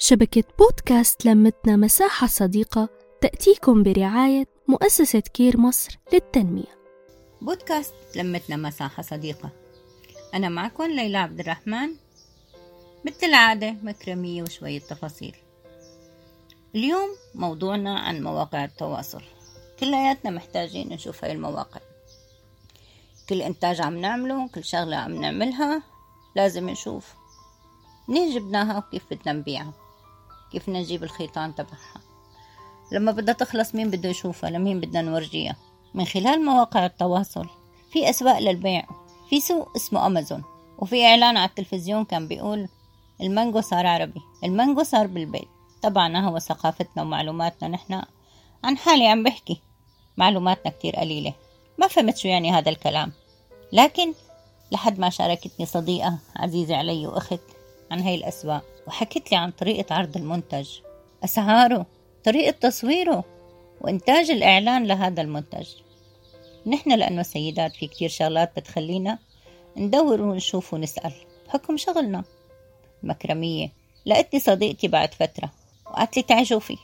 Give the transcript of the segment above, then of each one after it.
شبكة بودكاست لمتنا مساحة صديقة تأتيكم برعاية مؤسسة كير مصر للتنمية. بودكاست لمتنا مساحة صديقة. أنا معكم ليلى عبد الرحمن. مثل العادة مكرمية وشوية تفاصيل. اليوم موضوعنا عن مواقع التواصل. كلياتنا محتاجين نشوف هاي المواقع. كل إنتاج عم نعمله كل شغلة عم نعملها لازم نشوف. منين جبناها وكيف بدنا نبيعها؟ كيف نجيب الخيطان تبعها. لما بدها تخلص مين بده يشوفها؟ لمين بدنا نورجيها؟ من خلال مواقع التواصل. في أسواق للبيع. في سوق اسمه أمازون. وفي إعلان على التلفزيون كان بيقول المانجو صار عربي. المانجو صار بالبيت. طبعا هو ثقافتنا ومعلوماتنا. نحن عن حالي عم بحكي. معلوماتنا كتير قليلة. ما فهمت شو يعني هذا الكلام. لكن لحد ما شاركتني صديقة عزيزة علي وأخت عن هاي الأسواق وحكت لي عن طريقة عرض المنتج. أسعاره طريقة تصويره وإنتاج الإعلان لهذا المنتج. نحن لأنه سيدات في كتير شغلات بتخلينا ندور ونشوف ونسأل. بحكم شغلنا. المكرمية لقيتني صديقتي بعد فترة وقالت لي تعي شوفي.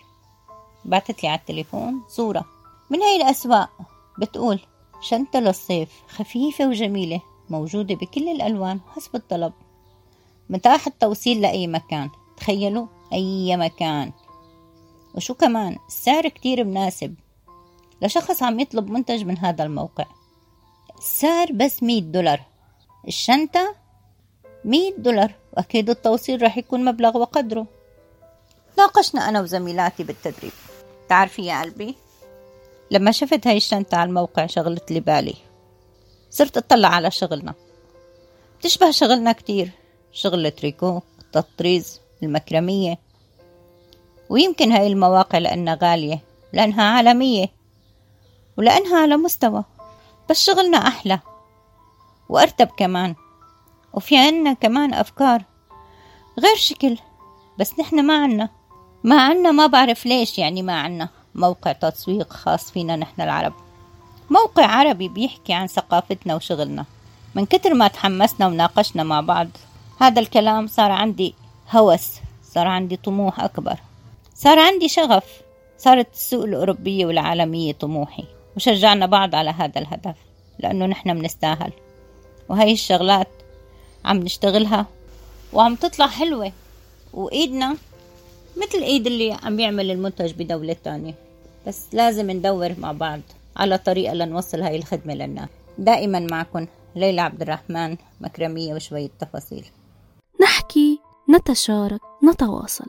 بعتت لي على التليفون صورة. من هاي الأسواق؟ بتقول شنطة للصيف خفيفة وجميلة موجودة بكل الألوان حسب الطلب. متاح التوصيل لأي مكان. تخيلوا أي مكان. وشو كمان؟ السعر كتير مناسب. لشخص عم يطلب منتج من هذا الموقع. السعر بس مية دولار. الشنطة مية دولار. وأكيد التوصيل راح يكون مبلغ وقدره. ناقشنا أنا وزميلاتي بالتدريب. تعرفي يا قلبي لما شفت هاي الشنطة على الموقع شغلت لي بالي. صرت أطلع على شغلنا. بتشبه شغلنا كتير. شغل التريكو التطريز المكرمية. ويمكن هاي المواقع لأنها غالية لأنها عالمية ولأنها على مستوى بس شغلنا أحلى وأرتب كمان. وفي عنا كمان أفكار غير شكل بس نحن ما عنا. ما عنا ما بعرف ليش يعني ما عنا موقع تسويق خاص فينا نحن العرب. موقع عربي بيحكي عن ثقافتنا وشغلنا من كتر ما تحمسنا وناقشنا مع بعض. هذا الكلام صار عندي هوس صار عندي طموح أكبر. صار عندي شغف صارت السوق الأوروبية والعالمية طموحي. وشجعنا بعض على هذا الهدف لأنه نحن بنستاهل. وهي الشغلات عم نشتغلها وعم تطلع حلوة. وإيدنا مثل إيد اللي عم يعمل المنتج بدولة تانية. بس لازم ندور مع بعض على طريقة لنوصل هاي الخدمة للناس. دائما معكم ليلى عبد الرحمن مكرمية وشوية تفاصيل. نحكي نتشارك نتواصل.